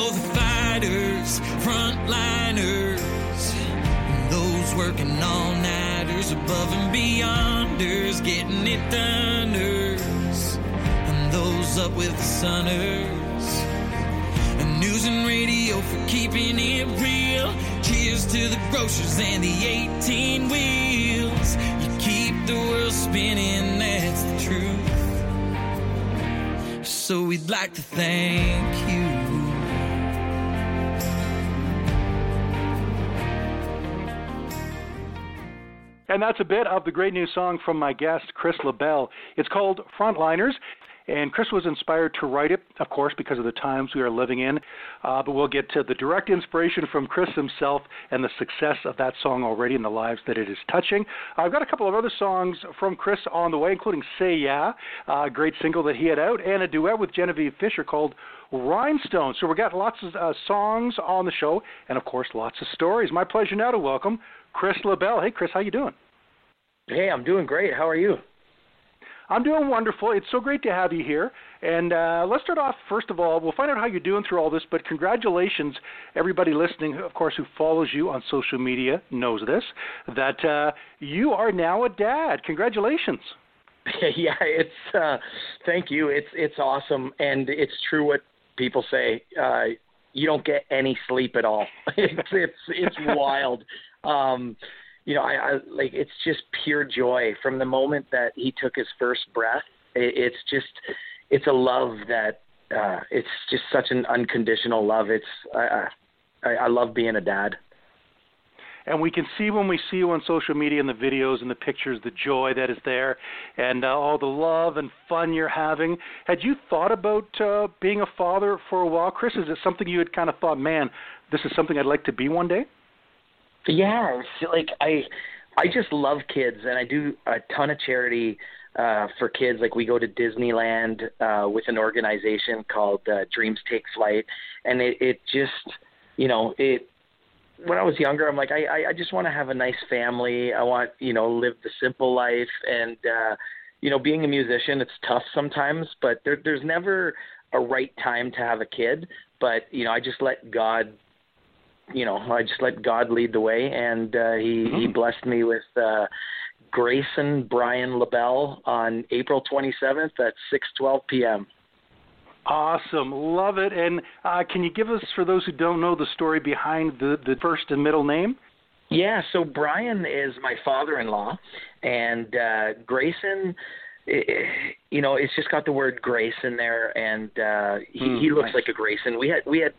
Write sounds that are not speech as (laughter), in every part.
Oh, the fighters, frontliners, those working all nighters above and beyonders, getting it doneers, and those up with the sunners. And news and radio for keeping it real. Cheers to the grocers and the 18 wheels. You keep the world spinning, that's the truth. So we'd like to thank you. And that's a bit of the great new song from my guest, Chris LaBelle. It's called Frontliners. And Chris was inspired to write it, of course, because of the times we are living in. Uh, but we'll get to the direct inspiration from Chris himself and the success of that song already and the lives that it is touching. I've got a couple of other songs from Chris on the way, including Say Yeah, a great single that he had out, and a duet with Genevieve Fisher called Rhinestone. So we've got lots of uh, songs on the show, and of course, lots of stories. My pleasure now to welcome Chris LaBelle. Hey, Chris, how you doing? Hey, I'm doing great. How are you? I'm doing wonderful. It's so great to have you here. And uh, let's start off, first of all, we'll find out how you're doing through all this, but congratulations, everybody listening, of course, who follows you on social media knows this, that uh, you are now a dad. Congratulations. (laughs) yeah, it's uh thank you. It's it's awesome and it's true what people say. Uh you don't get any sleep at all. (laughs) it's it's it's (laughs) wild. Um you know, I, I like it's just pure joy from the moment that he took his first breath. It, it's just it's a love that uh it's just such an unconditional love. It's I I, I love being a dad. And we can see when we see you on social media and the videos and the pictures the joy that is there and uh, all the love and fun you're having. Had you thought about uh, being a father for a while, Chris? Is it something you had kind of thought, man, this is something I'd like to be one day? Yeah, like I I just love kids and I do a ton of charity uh for kids like we go to Disneyland uh with an organization called uh, Dreams Take Flight and it it just you know it when I was younger I'm like I I, I just want to have a nice family I want you know live the simple life and uh you know being a musician it's tough sometimes but there there's never a right time to have a kid but you know I just let God you know, I just let God lead the way, and uh, he Mm-hmm. he blessed me with uh, Grayson Brian LaBelle on April 27th at 6:12 p.m. Awesome, love it. And uh, can you give us, for those who don't know, the story behind the the first and middle name? Yeah, so Brian is my father-in-law, and uh, Grayson. You know, it's just got the word Grace in there, and uh, he, Hmm, he looks nice. like a Grayson. We had we had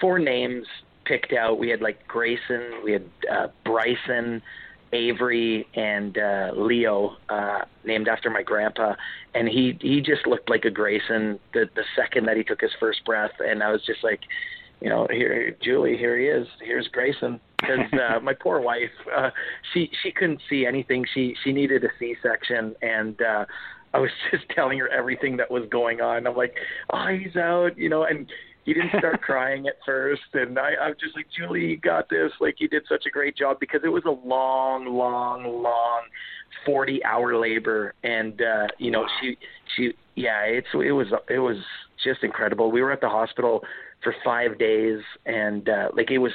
four names picked out. We had like Grayson, we had uh, Bryson, Avery, and uh, Leo, uh, named after my grandpa. And he he just looked like a Grayson the the second that he took his first breath, and I was just like, you know, here Julie, here he is. Here's Grayson. Because uh, (laughs) my poor wife, uh, she she couldn't see anything. She she needed a C-section, and uh, I was (laughs) just telling her everything that was going on. I'm like, oh, he's out, you know, and he didn't start crying at first, and I, I'm just like, Julie, you got this. Like, you did such a great job because it was a long, long, long, 40 hour labor, and uh, you know, she she yeah, it's it was it was just incredible. We were at the hospital for five days, and uh, like it was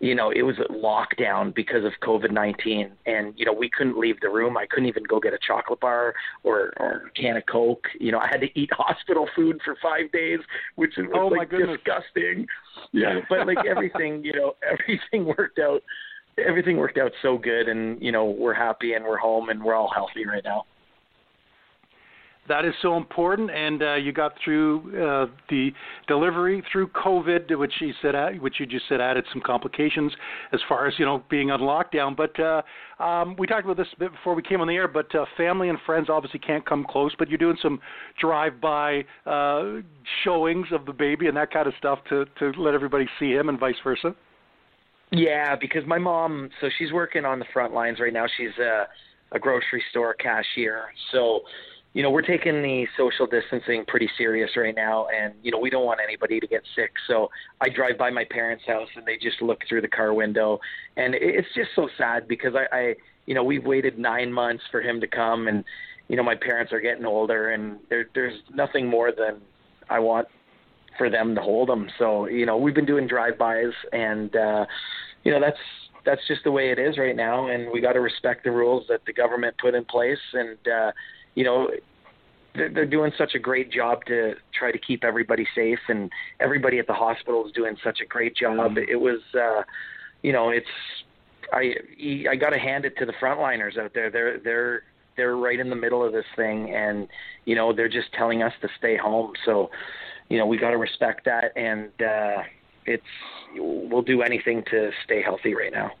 you know, it was a lockdown because of COVID nineteen, and you know, we couldn't leave the room. I couldn't even go get a chocolate bar or, or a can of Coke. You know, I had to eat (laughs) hospital food for five days, which was Oh, like disgusting. Yeah, but like everything, you know, (laughs) everything worked out. Everything worked out so good, and you know, we're happy and we're home and we're all healthy right now. That is so important, and uh, you got through uh, the delivery through COVID, which you said, which you just said added some complications as far as you know being on lockdown. But uh, um, we talked about this a bit before we came on the air. But uh, family and friends obviously can't come close. But you're doing some drive-by uh, showings of the baby and that kind of stuff to to let everybody see him, and vice versa. Yeah, because my mom, so she's working on the front lines right now. She's a, a grocery store cashier. So, you know, we're taking the social distancing pretty serious right now, and you know, we don't want anybody to get sick. So, I drive by my parents' house, and they just look through the car window, and it's just so sad because I, I, you know, we've waited nine months for him to come, and you know, my parents are getting older, and there, there's nothing more than I want for them to hold them. So you know, we've been doing drive-bys, and uh, you know that's that's just the way it is right now, and we got to respect the rules that the government put in place, and uh, you know. They're, they're doing such a great job to try to keep everybody safe, and everybody at the hospital is doing such a great job. Mm-hmm. It was, uh, you know, it's I I got to hand it to the frontliners out there. They're they're they're right in the middle of this thing, and you know they're just telling us to stay home. So, you know, we got to respect that, and uh, it's we'll do anything to stay healthy right now.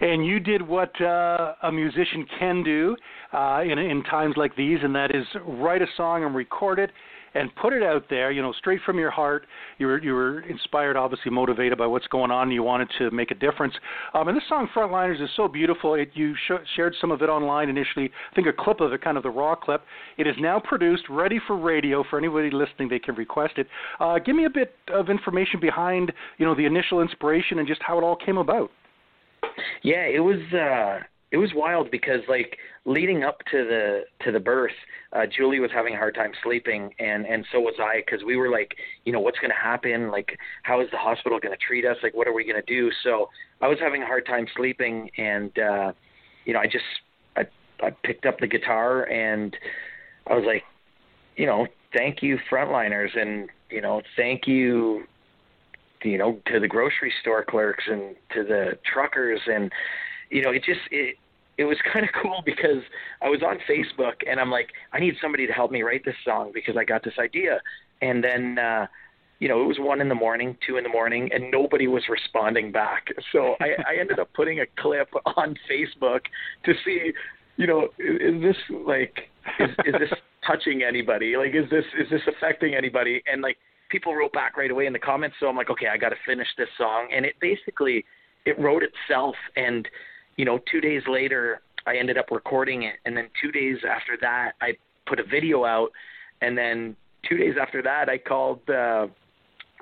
And you did what uh, a musician can do uh, in, in times like these, and that is write a song and record it and put it out there, you know, straight from your heart. You were you were inspired, obviously motivated by what's going on. And you wanted to make a difference. Um, and this song "Frontliners" is so beautiful. It, you sh- shared some of it online initially. I think a clip of it, kind of the raw clip. It is now produced, ready for radio. For anybody listening, they can request it. Uh, give me a bit of information behind, you know, the initial inspiration and just how it all came about. Yeah, it was. Uh it was wild because like leading up to the to the birth uh Julie was having a hard time sleeping and and so was I cuz we were like you know what's going to happen? Like how is the hospital going to treat us? Like what are we going to do? So I was having a hard time sleeping and uh you know I just I I picked up the guitar and I was like you know thank you frontliners. And you know thank you you know to the grocery store clerks and to the truckers and you know, it just it it was kind of (laughs) cool because I was on Facebook and I'm like, I need somebody to help me write this song because I got this idea. And then uh you know, it was one in the morning, two in the morning, and nobody was responding back. So I, I ended up putting a clip on Facebook to see, you know, is, is this like, is, is this (laughs) touching anybody? Like, is this is this affecting anybody? And like, people wrote back right away in the comments. So I'm like, okay, I got to finish this song, and it basically it wrote itself. And you know, two days later, I ended up recording it, and then two days after that, I put a video out, and then two days after that, I called. uh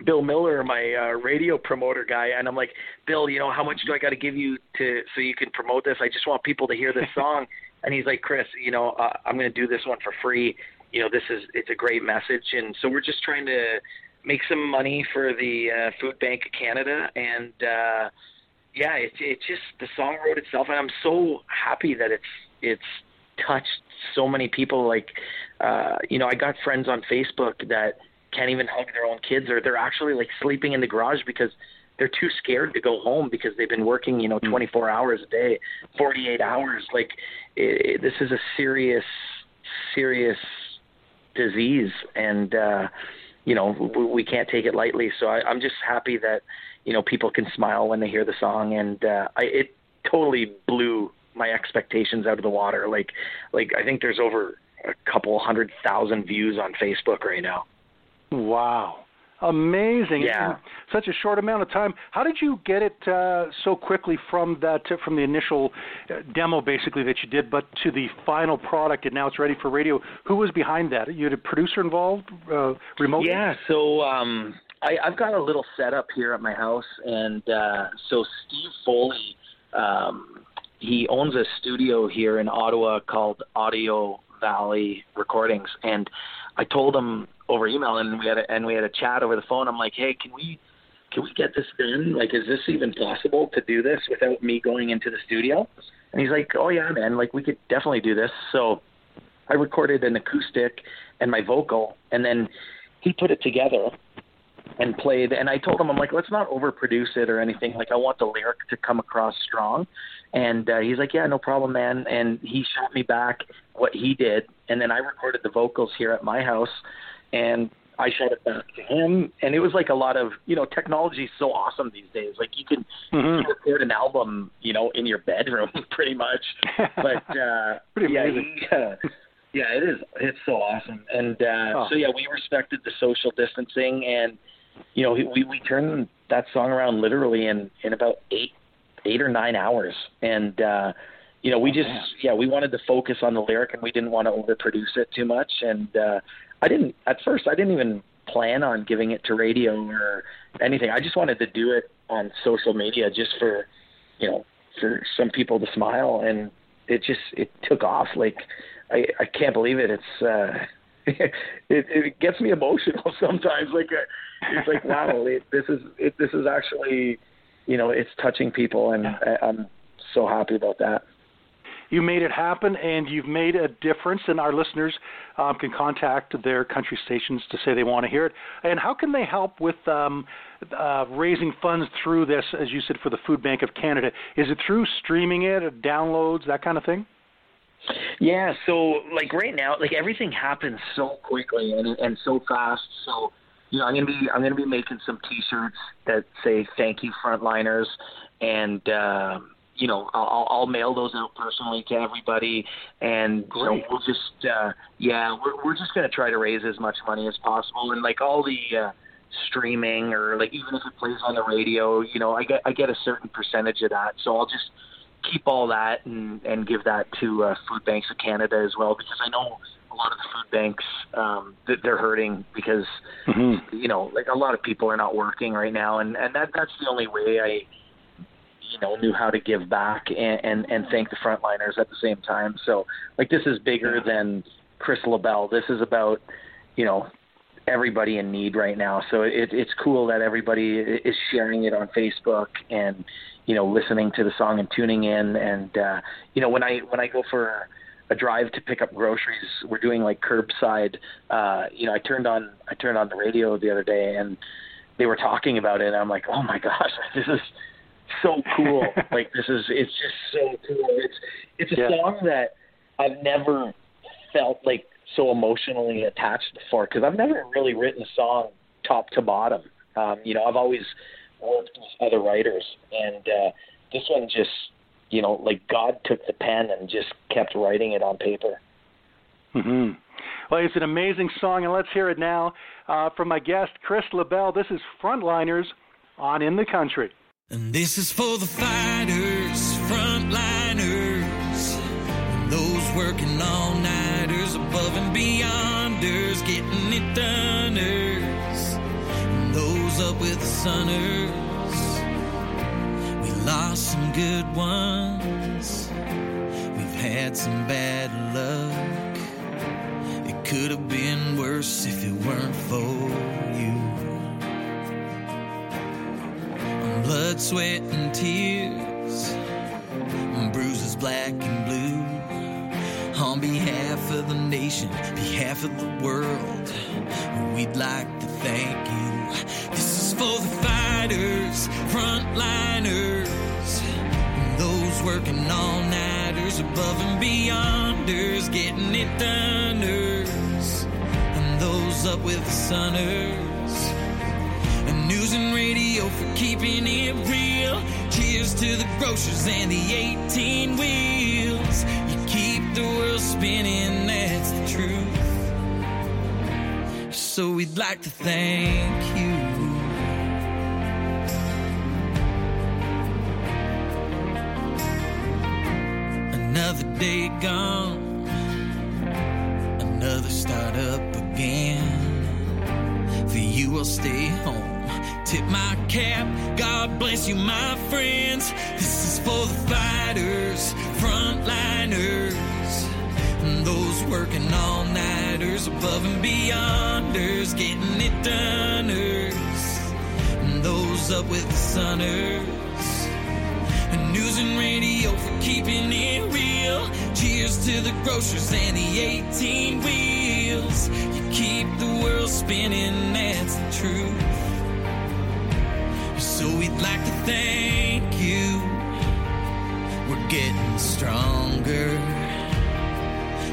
Bill Miller, my uh, radio promoter guy, and I'm like, Bill, you know, how much do I got to give you to so you can promote this? I just want people to hear this (laughs) song. and he's like, Chris, you know, uh, I'm going to do this one for free. You know, this is it's a great message, and so we're just trying to make some money for the uh, Food Bank of Canada, and uh, yeah, it it just the song wrote itself, and I'm so happy that it's it's touched so many people. Like, uh, you know, I got friends on Facebook that can't even hug their own kids, or they're actually like sleeping in the garage because they're too scared to go home because they've been working, you know, hmm. 24 hours a day, 48 hours. Like, it, it, this is a serious, serious disease, and uh, you know, we, we can't take it lightly. So I, I'm just happy that you know people can smile when they hear the song, and uh, I, it totally blew my expectations out of the water. Like, like I think there's over a couple hundred thousand views on Facebook right now. Wow. Amazing! Yeah, In such a short amount of time. How did you get it uh, so quickly from that from the initial uh, demo, basically that you did, but to the final product, and now it's ready for radio? Who was behind that? You had a producer involved uh, remotely? Yeah. So um, I, I've got a little setup here at my house, and uh, so Steve Foley, um, he owns a studio here in Ottawa called Audio Valley Recordings, and I told him over email, and we had a, and we had a chat over the phone. I'm like, hey, can we can we get this done? Like, is this even possible to do this without me going into the studio? And he's like, oh yeah, man, like we could definitely do this. So I recorded an acoustic and my vocal, and then he put it together and played and I told him I'm like let's not overproduce it or anything like I want the lyric to come across strong and uh, he's like yeah no problem man and he shot me back what he did and then I recorded the vocals here at my house and I shot it back to him and it was like a lot of you know technology is so awesome these days like you can, mm-hmm. record an album you know in your bedroom (laughs) pretty much (laughs) but uh pretty yeah amazing. He, uh, yeah, it is. It's so awesome, and uh, oh. so yeah, we respected the social distancing, and you know, we we turned that song around literally in in about eight eight or nine hours, and uh, you know, we oh, just man. yeah, we wanted to focus on the lyric, and we didn't want to overproduce it too much, and uh, I didn't at first. I didn't even plan on giving it to radio or anything. I just wanted to do it on social media just for you know for some people to smile, and it just it took off like I I can't believe it. It's uh (laughs) it, it gets me emotional (laughs) sometimes. Like uh, it's like wow, (laughs) it, this is it, this is actually you know it's touching people, and I, I'm so happy about that you made it happen and you've made a difference and our listeners um, can contact their country stations to say they want to hear it. And how can they help with um, uh, raising funds through this as you said for the food bank of canada? Is it through streaming it or downloads that kind of thing? Yeah so like right now like everything happens so quickly and, and so fast. So you know i'm to be i'm to be making some t-shirts that say thank you frontliners and uh you know, I'll, I'll mail those out personally to everybody, and Great. so we'll just, uh, yeah, we're we're just gonna try to raise as much money as possible, and like all the uh, streaming or like even if it plays on the radio, you know, I get I get a certain percentage of that, so I'll just keep all that and and give that to uh, Food Banks of Canada as well, because I know a lot of the food banks um that they're hurting because mm-hmm. you know like a lot of people are not working right now and and that that's the only way I you know knew how to give back and and, and thank the frontliners at the same time. So like this is bigger than Chris LaBelle. This is about you know everybody in need right now. So it, it's cool that everybody is sharing it on Facebook and you know listening to the song and tuning in. And uh, you know when I when I go for a drive to pick up groceries, we're doing like curbside. Uh, you know I turned on I turned on the radio the other day and they were talking about it. And I'm like, oh my gosh, (laughs) this is so cool. (laughs) like this is it's just so cool. It's it's a yeah. song that I've never felt like so emotionally attached before because I've never really written a song top to bottom. Um, you know, I've always worked with other writers, and uh, this one just you know like God took the pen and just kept writing it on paper. Mm-hmm. Well, it's an amazing song, and let's hear it now uh, from my guest Chris LaBelle. This is Frontliners on In the Country. And this is for the fighters, frontliners, and those working all nighters, above and beyonders, getting it doneers, and those up with the sunners. We lost some good ones, we've had some bad luck. It could have been worse if it weren't for blood, sweat, and tears, bruises black and blue. On behalf of the nation, behalf of the world, we'd like to thank you. This is for the fighters, frontliners, those working all nighters, above and beyonders, getting it doneers, and those up with the sunners and radio for keeping it real. Cheers to the grocers and the 18 wheels. You keep the world spinning, that's the truth. So we'd like to thank you. Another day gone, another start up again. For you, I'll stay home tip my cap. God bless you, my friends. This is for the fighters, frontliners, and those working all nighters, above and beyonders, getting it doneers, and those up with the sunners. And news and radio for keeping it real. Cheers to the grocers and the 18 wheels. You keep the world spinning, that's the truth. So we'd like to thank you. We're getting stronger.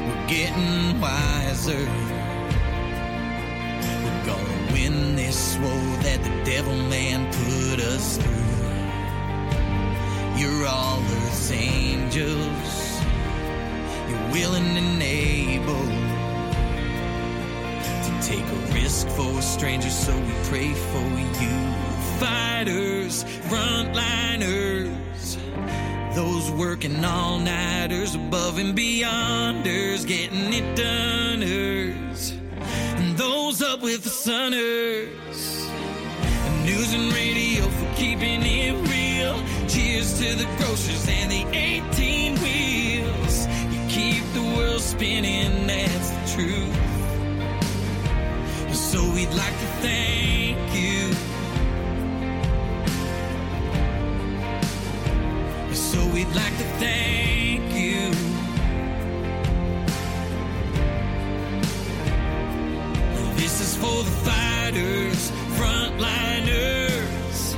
We're getting wiser. We're gonna win this war that the devil man put us through. You're all Earth's angels. You're willing and able to take a risk for a stranger, so we pray for you fighters, frontliners, those working all nighters, above and beyonders, getting it doneers, and those up with the sunners, and news and radio for keeping it real. Cheers to the grocers and the 18 wheels. You keep the world spinning, that's the truth. So we'd like to thank we'd like to thank you. This is for the fighters, frontliners.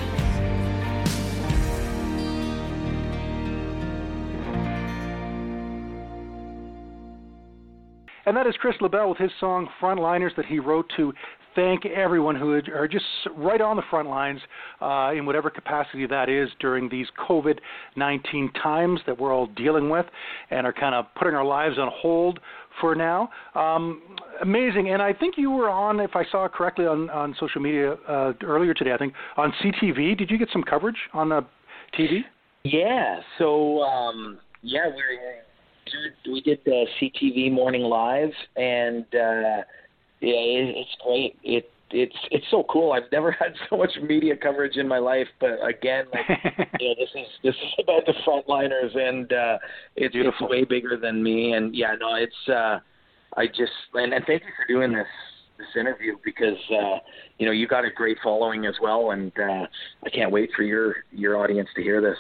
And that is Chris LaBelle with his song Frontliners that he wrote to thank everyone who are just right on the front lines uh, in whatever capacity that is during these COVID 19 times that we're all dealing with and are kind of putting our lives on hold for now. Um, amazing. And I think you were on, if I saw correctly, on, on social media uh, earlier today, I think, on CTV. Did you get some coverage on the TV? Yeah. So, um, yeah, we're we did the CTV morning live, and uh, yeah, it, it's great. It it's it's so cool. I've never (laughs) had so much media coverage in my life, but again, like (laughs) you know, this is this is about the frontliners, and uh, it's Beautiful. it's way bigger than me. And yeah, no, it's uh, I just and, and thank you for doing this this interview because uh, you know you got a great following as well, and uh, I can't wait for your your audience to hear this.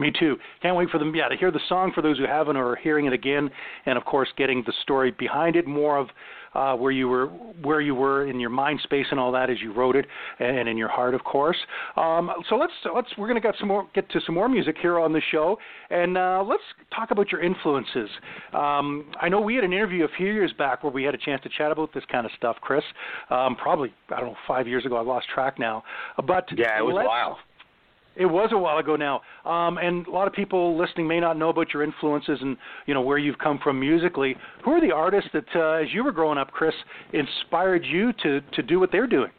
Me too. Can't wait for them, yeah, to hear the song for those who haven't or are hearing it again, and of course, getting the story behind it, more of uh, where you were, where you were in your mind space and all that as you wrote it, and in your heart, of course. Um, so let's let's we're going to get some more get to some more music here on the show, and uh, let's talk about your influences. Um, I know we had an interview a few years back where we had a chance to chat about this kind of stuff, Chris. Um, probably I don't know five years ago. I lost track now, but yeah, it was wild. It was a while ago now, um, and a lot of people listening may not know about your influences and you know where you've come from musically. Who are the artists that, uh, as you were growing up, Chris, inspired you to to do what they're doing?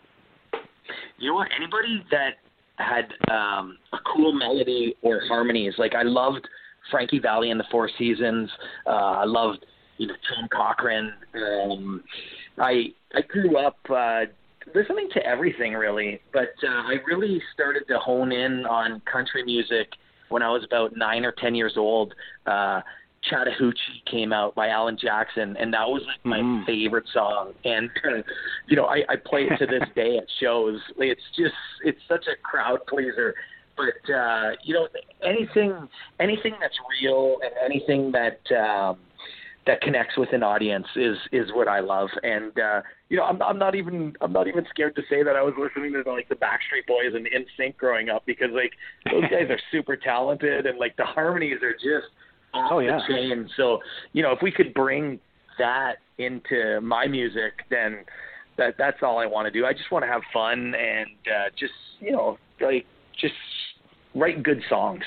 You know what? Anybody that had um, a cool melody or harmonies, like I loved Frankie Valli and the Four Seasons. Uh, I loved you know Tom Cochrane. Um, I I grew up uh, listening to everything really, but uh, I really started to hone in on country music when I was about nine or ten years old. Uh, Chattahoochee came out by Alan Jackson, and that was like my Mm. favorite song. And (clears throat) you know, I, I play it to this (laughs) day at shows. It's just, it's such a crowd pleaser. But uh, you know, anything, anything that's real and anything that um, that connects with an audience is is what I love. And uh, you know, I'm I'm not even I'm not even scared to say that I was listening to like the Backstreet Boys and NSYNC growing up because like those (laughs) guys are super talented and like the harmonies are just off Oh, yeah. the chain. So you know, if we could bring that into my music, then that that's all I want to do. I just want to have fun and uh, just you know like just write good songs.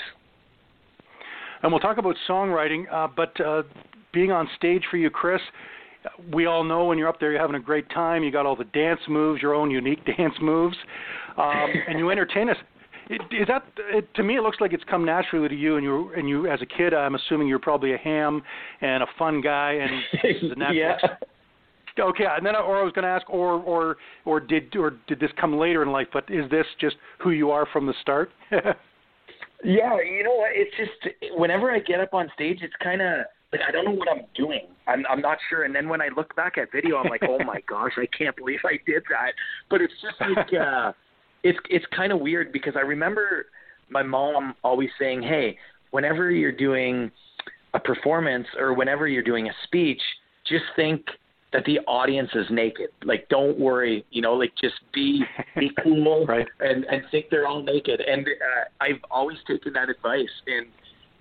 And we'll talk about songwriting, uh, but uh, being on stage for you, Chris, we all know when you're up there, you're having a great time. You got all the dance moves, your own unique (laughs) dance moves, um, and you entertain us. Is that it, to me? It looks like it's come naturally to you, and you and you as a kid. I'm assuming you're probably a ham and a fun guy, and this is a (laughs) natural. yeah. Okay, and then, I- or I was going to ask, or or or did or did this come later in life? But is this just who you are from the start? (laughs) Yeah, you know what? It's just whenever I get up on stage, it's kind of like I don't know what I'm doing. I'm I'm not sure. And then when I look back at video, I'm like, oh my (laughs) gosh, I can't believe I did that. But it's just like uh, it's it's kind of weird because I remember my mom always saying, hey, whenever you're doing a performance or whenever you're doing a speech, just think that the audience is naked. Like, don't worry, you know, like just be be (laughs) cool Right. and and think they're all naked. And uh, I've always taken that advice, and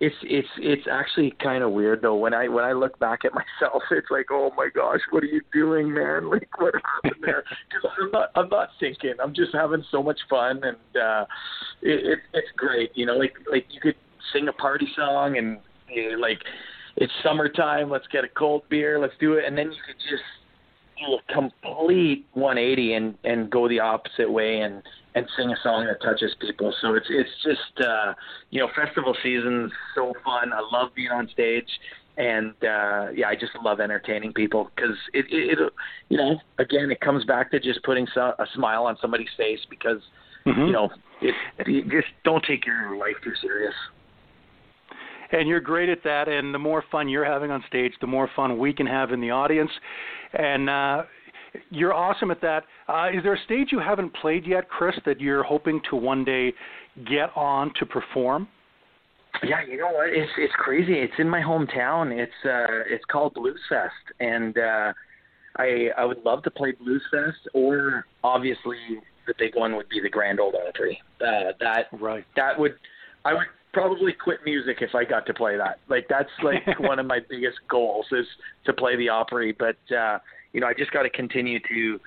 it's it's it's actually kind of weird though. When I when I look back at (laughs) myself, it's like, oh my gosh, what are you doing, man? (laughs) Like, what happened there? Because I'm not I'm not thinking. I'm just having so much fun, and uh, it, it it's great. You know, like like you could sing a party song and you know, like it's summertime. Let's get a cold beer. Let's do it, and then you could just do a complete 180 and and go the opposite way and and sing a song that touches people. So it's it's just uh, you know festival season's so fun. I love being on stage. And uh, yeah, I just love entertaining people because it, it, it, you know, again, it comes back to just putting so, a smile on somebody's face because, Mhm. you know, it, you just don't take your life too serious. and you're great at that. And the more fun you're having on stage, the more fun we can have in the audience. And uh, You're awesome at that. Uh, is there a stage you haven't played yet, Chris, that you're hoping to one day get on to perform? Yeah, you know what? It's it's crazy. It's in my hometown. It's uh it's called Blues Fest, and uh, I I would love to play Blues Fest, or obviously the big one would be the Grand Ole Opry. Uh, that right. That would I would probably quit music if I got to play that. Like that's like (laughs) one of my biggest goals is to play the Opry. But uh, you know, I just got to continue to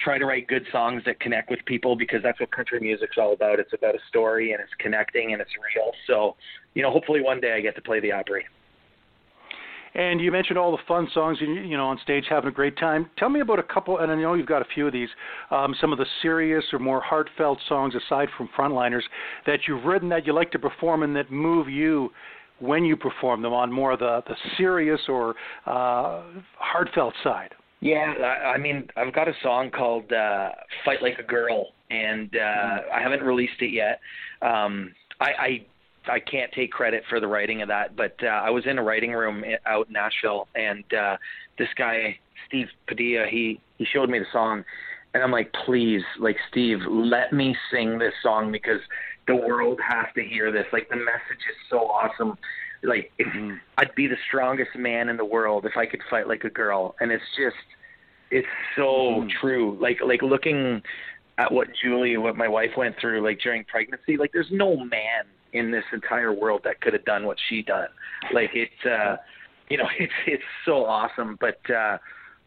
try to write good songs that connect with people because that's what country music's all about. It's about a story and it's connecting and it's real. So, you know, hopefully one day I get to play the Opry. And you mentioned all the fun songs, you know, on stage having a great time. Tell me about a couple, and I know you've got a few of these. Um, some of the serious or more heartfelt songs, aside from Frontliners, that you've written that you like to perform and that move you when you perform them on more of the the serious or uh, heartfelt side. Yeah, I, I mean, I've got a song called uh, "Fight Like a Girl," and uh, mm-hmm. I haven't released it yet. Um, I, I I can't take credit for the writing of that, but uh, I was in a writing room out in Nashville, and uh, this guy Steve Padilla he he showed me the song, and I'm like, please, like Steve, let me sing this song because the world has to hear this. Like the message is so awesome. Like if mm-hmm. I'd be the strongest man in the world if I could fight like a girl, and it's just it's so mm-hmm. true. Like like looking at what Julie, what my wife went through, like during pregnancy, like there's no man in this entire world that could have done what she done. Like it's uh you know, (laughs) it's it's so awesome. But uh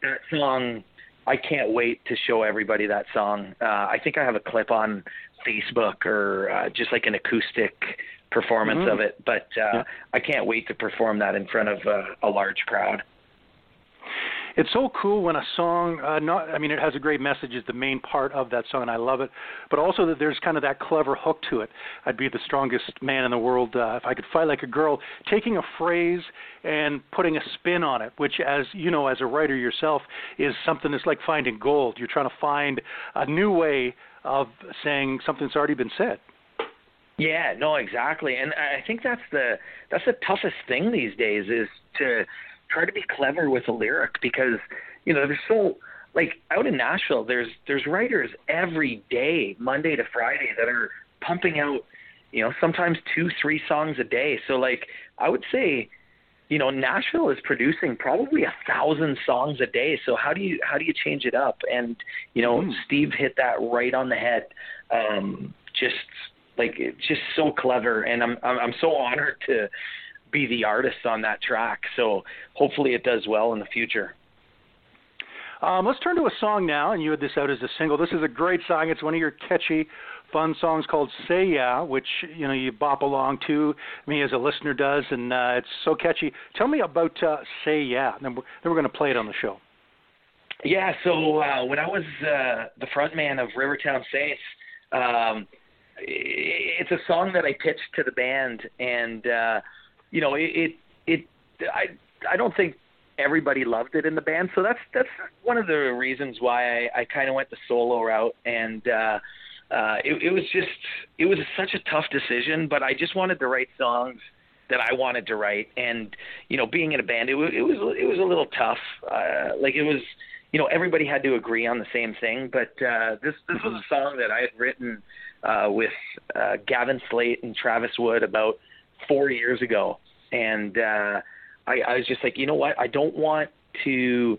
that song I can't wait to show everybody that song. Uh I think I have a clip on Facebook or uh just like an acoustic performance mm-hmm. of it. But uh yeah. I can't wait to perform that in front of uh, a large crowd it's so cool when a song uh, not I mean it has a great message is the main part of that song and I love it but also that there's kind of that clever hook to it I'd be the strongest man in the world uh, if I could fight like a girl taking a phrase and putting a spin on it which as you know as a writer yourself is something that's like finding gold you're trying to find a new way of saying something that's already been said yeah, no, exactly. And I think that's the that's the toughest thing these days is to try to be clever with a lyric because you know there's so like out in Nashville there's there's writers every day Monday to Friday that are pumping out you know sometimes two three songs a day. So like I would say you know Nashville is producing probably a thousand songs a day. So how do you how do you change it up? And you know mm. Steve hit that right on the head. Um just like it's just so clever. And I'm I'm, I'm so honored to be the artist on that track. So hopefully it does well in the future. Um, let's turn to a song now, and you had this out as a single. This is a great song. It's one of your catchy, fun songs called "Say Yeah," which you know you bop along to. Me as a listener does, and uh, it's so catchy. Tell me about uh, "Say Yeah." Then we're, then we're going to play it on the show. Yeah. So uh, when I was uh, the front man of Rivertown Saints, um, it's a song that I pitched to the band, and uh, you know, it, it, it I, I don't think everybody loved it in the band. So that's that's one of the reasons why I, I kind of went the solo route. And uh, uh, it, it was just it was such a tough decision, but I just wanted to write songs that I wanted to write. And you know, being in a band, it was it was it was a little tough. Uh, like it was, you know, everybody had to agree on the same thing. But uh, this this was a song that I had written uh, with uh, Gavin Slate and Travis Wood about four years ago, and uh, I, I was just like, you know what? I don't want to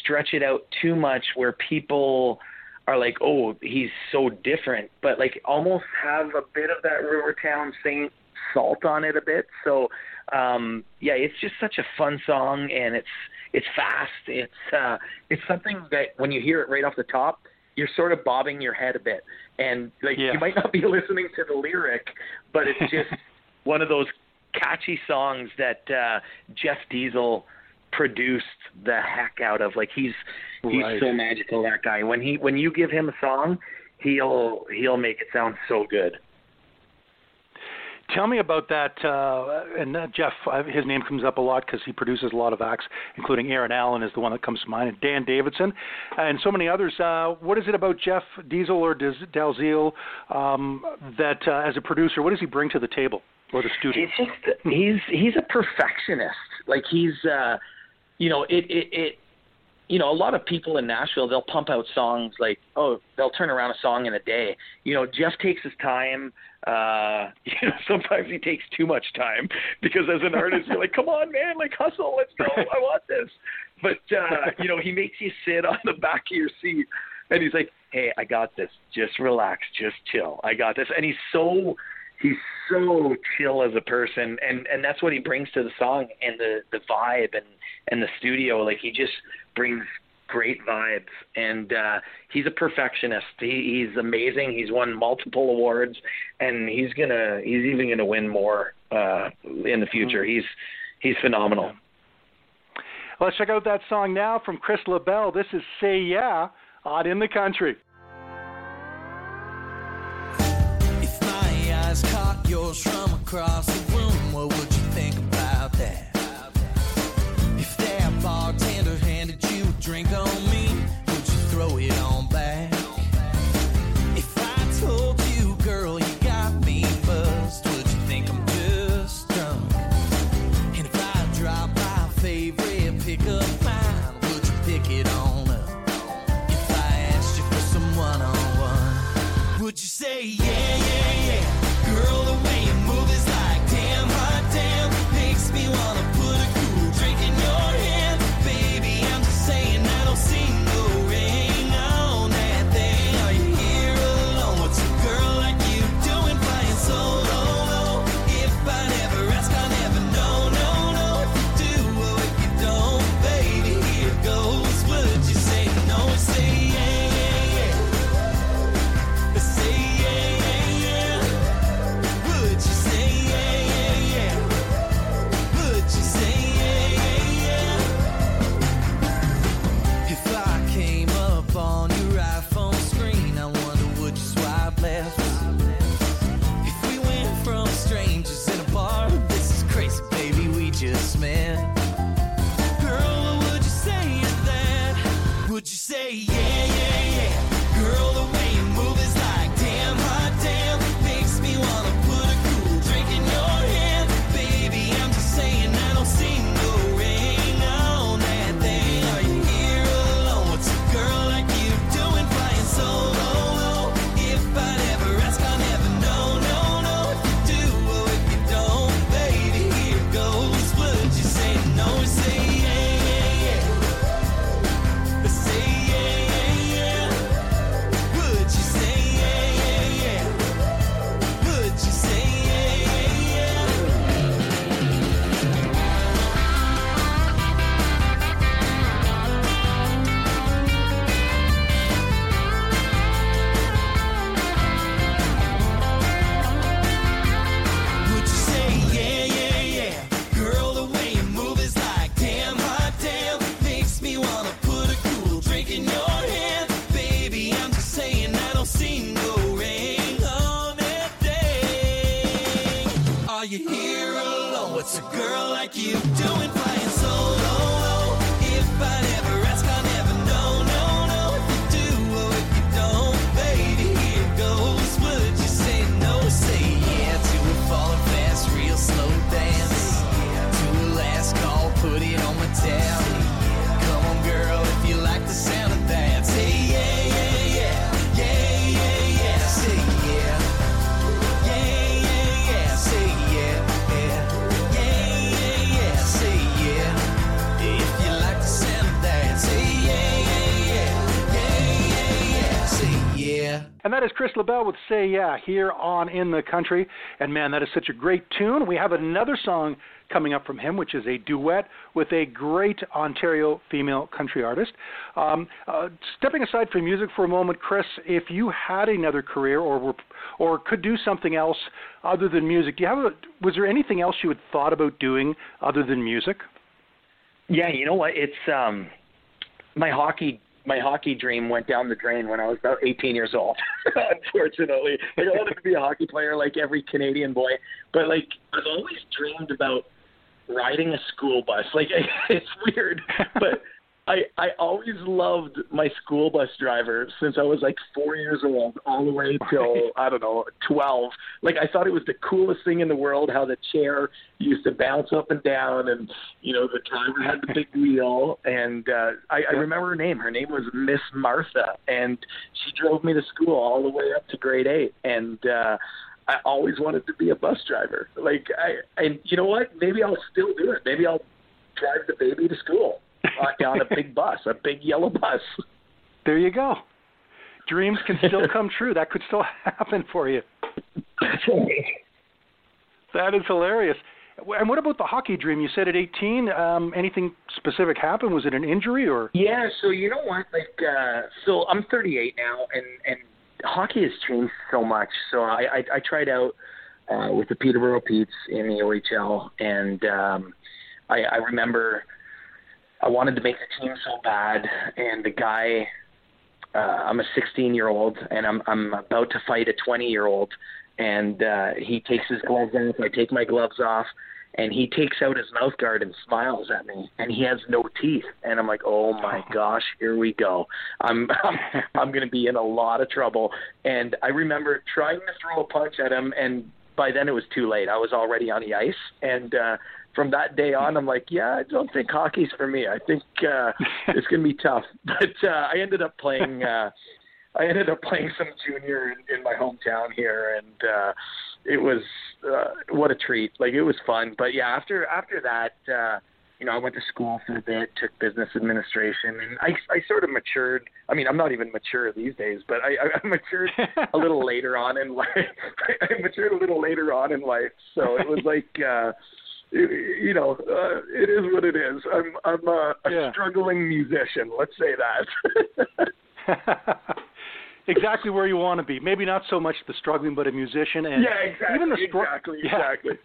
stretch it out too much where people are like, oh, he's so different, but like almost have a bit of that Rivertown Saint salt on it a bit. So um yeah, it's just such a fun song and it's it's fast. It's uh it's something that when you hear it right off the top, you're sort of bobbing your head a bit. And like yeah. you might not be (laughs) listening to the lyric, but it's just (laughs) one of those catchy songs that uh, Jeff Diesel produced the heck out of. Like he's he's right. so magical that guy. When he when you give him a song, he'll he'll make it sound so good. Tell me about that. Uh, and uh, Jeff, uh, his name comes up a lot because he produces a lot of acts, including Aaron Allen is the one that comes to mind, and Dan Davidson, and so many others. Uh, what is it about Jeff Diesel or Dalziel um, that, uh, as a producer, what does he bring to the table or the studio? He's just he's he's a perfectionist. Like he's, uh, you know, it it it you know, a lot of people in Nashville, they'll pump out songs like, oh, they'll turn around a song in a day. You know, Jeff takes his time. Uh, (laughs) you know, sometimes he takes too much time because as an artist, you're like, come on, man, like hustle, let's go, I want this. But uh, you know, he makes you sit on the back of your seat, and he's like, hey, I got this. Just relax, just chill. I got this. And he's so he's so chill as a person and and that's what he brings to the song and the the vibe and and the studio. Like he just brings great vibes and uh he's a perfectionist. He, he's amazing. He's won multiple awards and he's gonna he's even gonna win more uh in the future. Mm-hmm. he's he's phenomenal. Let's check out that song now from chris labelle. This is say yeah on in the country yours from across the room what would you think about that if that bartender handed you a drink on me, would you throw it on back? If I told you, girl, you got me buzzed, would you think I'm just drunk? And if I drop my favorite pickup line, would you pick it on up? If I asked you for some one on one, would you say yeah, yeah, yeah? And that is Chris LaBelle with Say Yeah here on In the Country. And man, that is such a great tune. We have another song coming up from him, which is a duet with a great Ontario female country artist. Um, uh, stepping aside from music for a moment, Chris, if you had another career or were, or could do something else other than music, do you have a, was there anything else you had thought about doing other than music? Yeah, you know what? It's um my hockey my hockey dream went down the drain when I was about 18 years old. (laughs) unfortunately, like I wanted to be a hockey player like every Canadian boy, but like I've always dreamed about riding a school bus. Like (laughs) it's weird, but I I always loved my school bus driver since I was like four years old, all the way till I don't know twelve. Like I thought it was the coolest thing in the world how the chair used to bounce up and down, and you know the driver had the big wheel. And uh, I, I remember her name. Her name was Miss Martha, and she drove me to school all the way up to grade eight. And uh, I always wanted to be a bus driver. Like I, and you know what? Maybe I'll still do it. Maybe I'll drive the baby to school uh, on a big bus, a big yellow bus. There you go. Dreams can still come true. That could still (laughs) happen for you. That is hilarious. And what about the hockey dream? You said at 18, um, anything specific happened? Was it an injury or? Yeah. So you know what? Like, uh, so I'm 38 now, and and hockey has changed so much. So I I, I tried out uh, with the Peterborough Petes in the OHL, and um, I, I remember I wanted to make the team so bad, and the guy. Uh, I'm a 16 year old, and I'm I'm about to fight a 20 year old, and uh, he takes his gloves off. I take my gloves off, and he takes out his mouth guard and smiles at me, and he has no teeth, and I'm like, oh my gosh, here we go. I'm (laughs) I'm, I'm going to be in a lot of trouble. And I remember trying to throw a punch at him, and by then it was too late. I was already on the ice, and uh, from that day on, I'm like, yeah, I don't think hockey's for me. I think uh, (laughs) it's going to be tough. But uh, I ended up playing. Uh, I ended up playing some junior in, in my hometown here, and uh, it was uh, what a treat. Like it was fun. But yeah, after after that, uh, you know, I went to school for a bit, took business administration, and I I sort of matured. I mean, I'm not even mature these days, but I, I matured a (laughs) little later on in life. (laughs) I matured a little later on in life, so it was like. uh you know, uh, it is what it is. I'm I'm a, a yeah. struggling musician. Let's say that. (laughs) exactly where you want to be. Maybe not so much the struggling, but a musician and yeah, exactly, even the str- exactly, yeah, exactly. (laughs)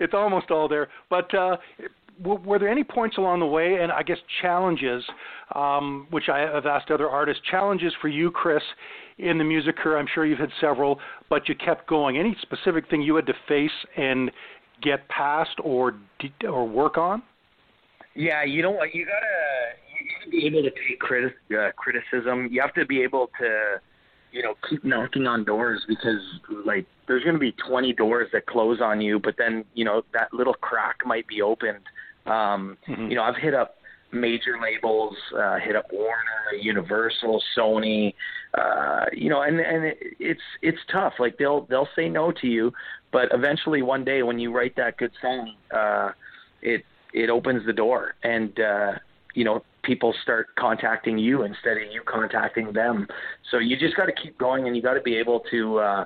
It's almost all there. But uh, were there any points along the way, and I guess challenges, um, which I have asked other artists, challenges for you, Chris, in the music career? I'm sure you've had several, but you kept going. Any specific thing you had to face and get past or or work on? Yeah, you know what? You gotta you to be able to take criti- uh, criticism. You have to be able to, you know, keep knocking on doors because like there's going to be 20 doors that close on you, but then you know that little crack might be opened. Um, mm-hmm. You know, I've hit up major labels, uh, hit up Warner, Universal, Sony, uh, you know, and and it, it's it's tough. Like they'll they'll say no to you, but eventually one day when you write that good song, uh, it it opens the door, and uh, you know people start contacting you instead of you contacting them. So you just got to keep going, and you got to be able to, uh,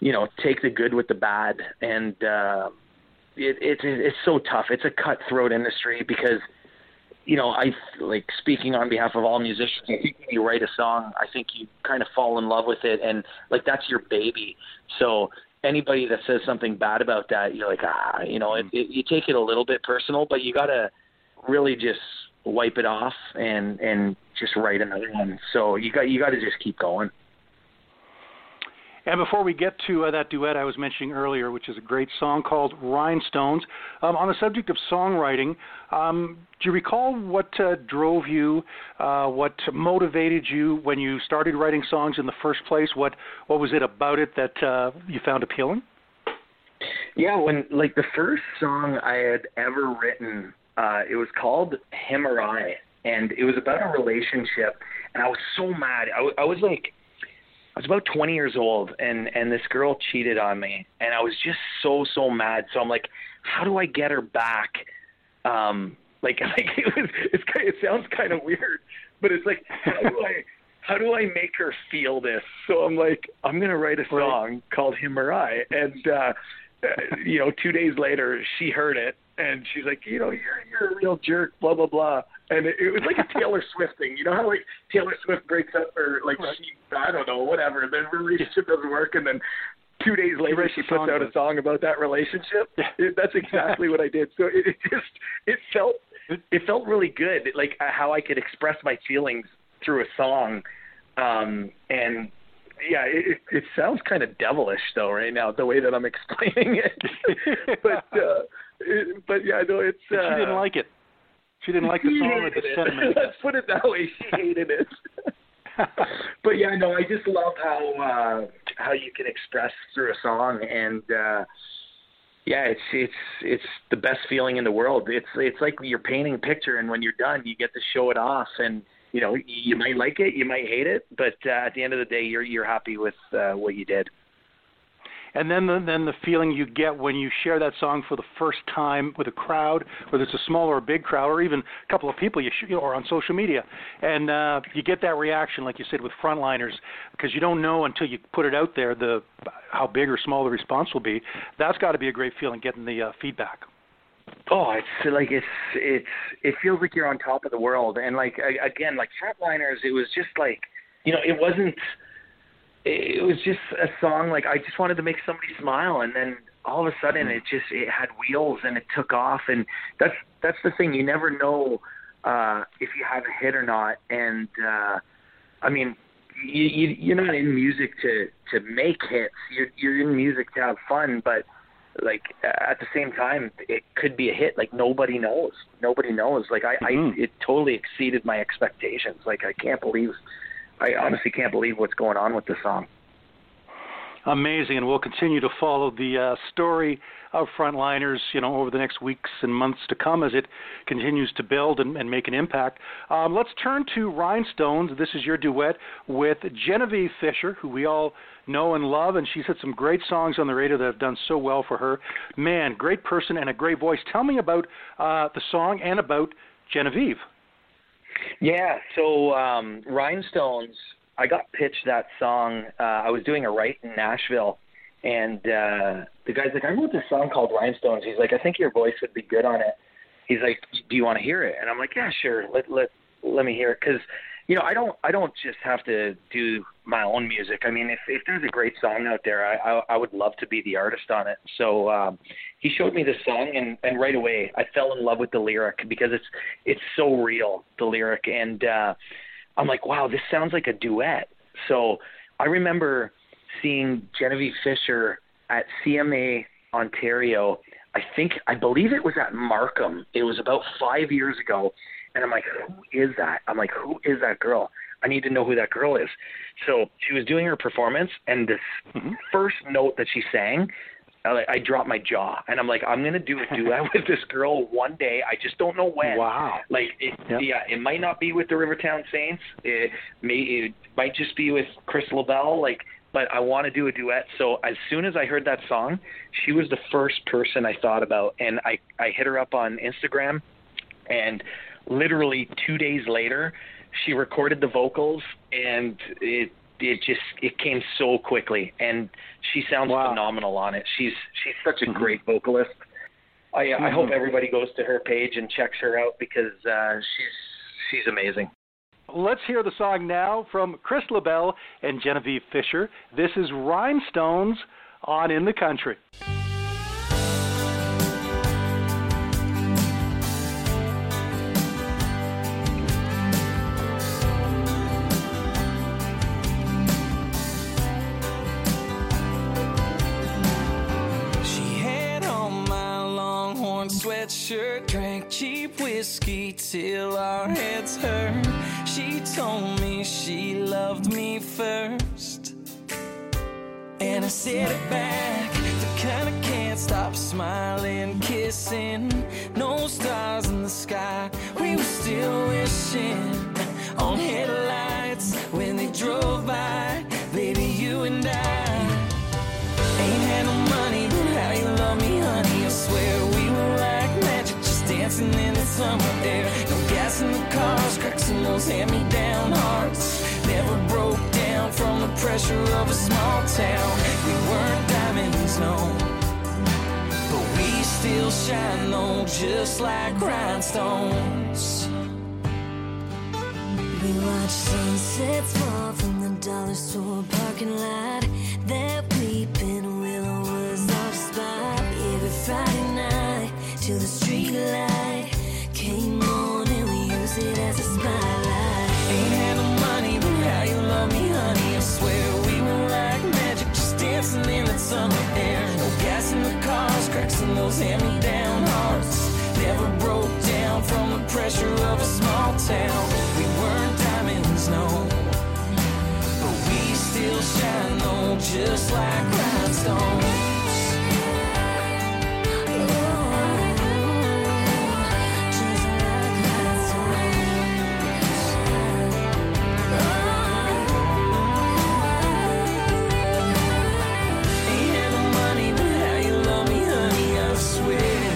you know, take the good with the bad. And uh, it, it it's so tough. It's a cutthroat industry because, you know, I like speaking on behalf of all musicians. I think when you write a song, I think you kind of fall in love with it, and like that's your baby. So anybody that says something bad about that, you're like, ah, you know, it, it, you take it a little bit personal, but you gotta really just wipe it off and and just write another one. So you got you got to just keep going. And before we get to uh, that duet I was mentioning earlier, which is a great song called Rhinestones, um, on the subject of songwriting, um, do you recall what uh, drove you, uh, what motivated you when you started writing songs in the first place? What what was it about it that uh, you found appealing? Yeah, when like the first song I had ever written uh, it was called Him or I, and it was about a relationship. And I was so mad. I, w- I was like, I was about 20 years old, and and this girl cheated on me, and I was just so so mad. So I'm like, how do I get her back? Um, like (laughs) like it was it's kind it sounds kind of weird, but it's like how do I (laughs) how do I make her feel this? So I'm like, I'm gonna write a song right. called Him or I, and uh, uh, you know, two days later she heard it and she's like, you know, you're you're a real jerk, blah blah blah. And it, it was like a (laughs) Taylor Swift thing. You know how like Taylor Swift breaks up or like right. she I don't know whatever. Then the relationship doesn't work, and then two days later she puts out a song about that relationship. Yeah. It, that's exactly what I did. So it, it just it felt it felt really good, like uh, how I could express my feelings through a song. Um, and yeah, it, it sounds kind of devilish though right now the way that I'm (laughs) explaining it. (laughs) but uh, but yeah, no, it's. Uh, she didn't like it. She didn't like the song or the sentiment. (laughs) Let's put it that way. She hated it. (laughs) but yeah, no, I just love how uh, how you can express through a song, and uh, yeah, it's it's it's the best feeling in the world. It's it's like you're painting a picture, and when you're done, you get to show it off, and you know you might like it, you might hate it, but uh, at the end of the day, you're you're happy with uh, what you did and then the, then the feeling you get when you share that song for the first time with a crowd, whether it's a small or a big crowd, or even a couple of people you or on social media, and uh, you get that reaction, like you said, with frontliners, because you don't know until you put it out there the how big or small the response will be. That's got to be a great feeling, getting the uh, feedback. Oh, it's like it's it's it feels like you're on top of the world, and like again, like frontliners, it was just like you know, it wasn't it was just a song like I just wanted to make somebody smile, and then all of a sudden it just it had wheels and it took off, and that's that's the thing. You never know uh, if you have a hit or not, and uh, I mean. You, you, you're not in music to to make hits. You're you're in music to have fun, but like at the same time it could be a hit like nobody knows nobody knows like i mm-hmm. i it totally exceeded my expectations like i can't believe I honestly can't believe what's going on with the song. Amazing, and we'll continue to follow the uh, story of Frontliners, you know, over the next weeks and months to come as it continues to build and, and make an impact. Um, let's turn to Rhinestones. This is your duet with Genevieve Fisher, who we all know and love, and she's had some great songs on the radio that have done so well for her. Man, great person and a great voice. Tell me about uh, the song and about Genevieve. Yeah, so um, Rhinestones, I got pitched that song. Uh, I was doing a write in Nashville, and uh, the guy's like, I wrote this song called Rhinestones. He's like, I think your voice would be good on it. He's like, Do you want to hear it? And I'm like, Yeah, sure. Let let let me hear it because you know, I don't I don't just have to do my own music. I mean, if if there's a great song out there, I I, I would love to be the artist on it. So um, he showed me this song, and and right away I fell in love with the lyric because it's it's so real the lyric, and uh, I'm like, wow, this sounds like a duet. So I remember seeing Genevieve Fisher at CMA Ontario. I think I believe it was at Markham. It was about five years ago and I'm like, who is that? I'm like, who is that girl? I need to know who that girl is. So she was doing her performance, and this mm-hmm. first note that she sang, I, I dropped my jaw, and I'm like, I'm gonna do a (laughs) duet with this girl one day. I just don't know when. Wow. Like, it, yep. yeah, it might not be with the Rivertown Saints. It may, it might just be with Chris LaBelle. Like, but I want to do a duet. So as soon as I heard that song, she was the first person I thought about, and I I hit her up on Instagram, and literally two days later, she recorded the vocals, and it it just it came so quickly, and she sounds wow. phenomenal on it. She's she's such a mm-hmm. great vocalist. I mm-hmm. I hope mm-hmm. everybody goes to her page and checks her out because uh, she's she's amazing. Let's hear the song now from Chris LaBelle and Genevieve Fisher. This is Rhinestones on In the Country. Sweatshirt, drank cheap whiskey till our heads hurt. She told me she loved me first. And I said it back, the kind of can't stop smiling, kissing. No stars in the sky, we were still wishing on headlights when they drove summer air. No gas in the cars, cracks in those hand-me-down hearts. Never broke down from the pressure of a small town. We weren't diamonds, no. But we still shine though, just like rhinestones. We watch sunsets fall from the dollar store parking lot. That weeping willow was our spot every Friday night till the street light. Just like rhinestones. Ain't had money, but how you love me, honey, I swear.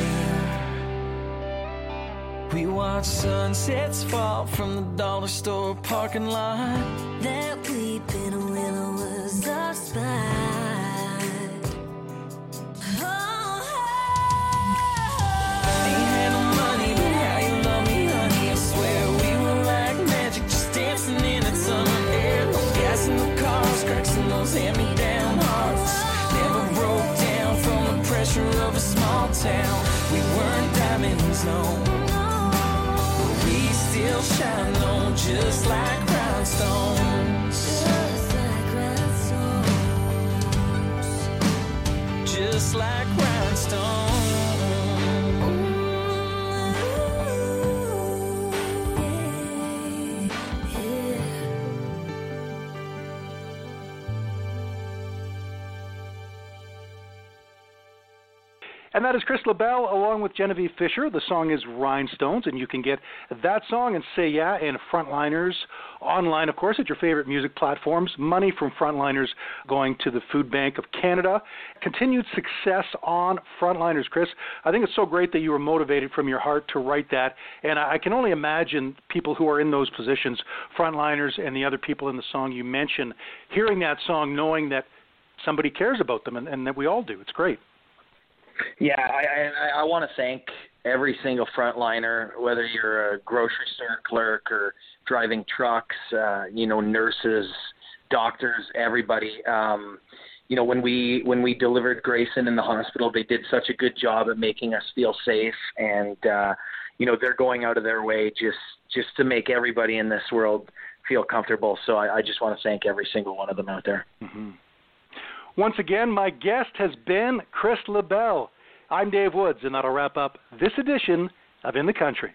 We watch sunsets fall from the dollar store parking lot. Just like rhinestones. just like rhinestones. Just like And that is Chris LaBelle along with Genevieve Fisher. The song is Rhinestones, and you can get that song and Say Yeah and Frontliners online, of course, at your favorite music platforms. Money from Frontliners going to the Food Bank of Canada. Continued success on Frontliners, Chris. I think it's so great that you were motivated from your heart to write that, and I can only imagine people who are in those positions, Frontliners and the other people in the song you mentioned, hearing that song, knowing that somebody cares about them, and, and that we all do. It's great. Yeah, I, I, I want to thank every single frontliner, whether you're a grocery store clerk or driving trucks, uh, you know, nurses, doctors, everybody. Um, you know, when we when we delivered Grayson in the hospital, they did such a good job at making us feel safe, and uh, you know, they're going out of their way just just to make everybody in this world feel comfortable. So I, I just want to thank every single one of them out there. Mm-hmm. Once again, my guest has been Chris LaBelle. I'm Dave Woods, and that'll wrap up this edition of In the Country.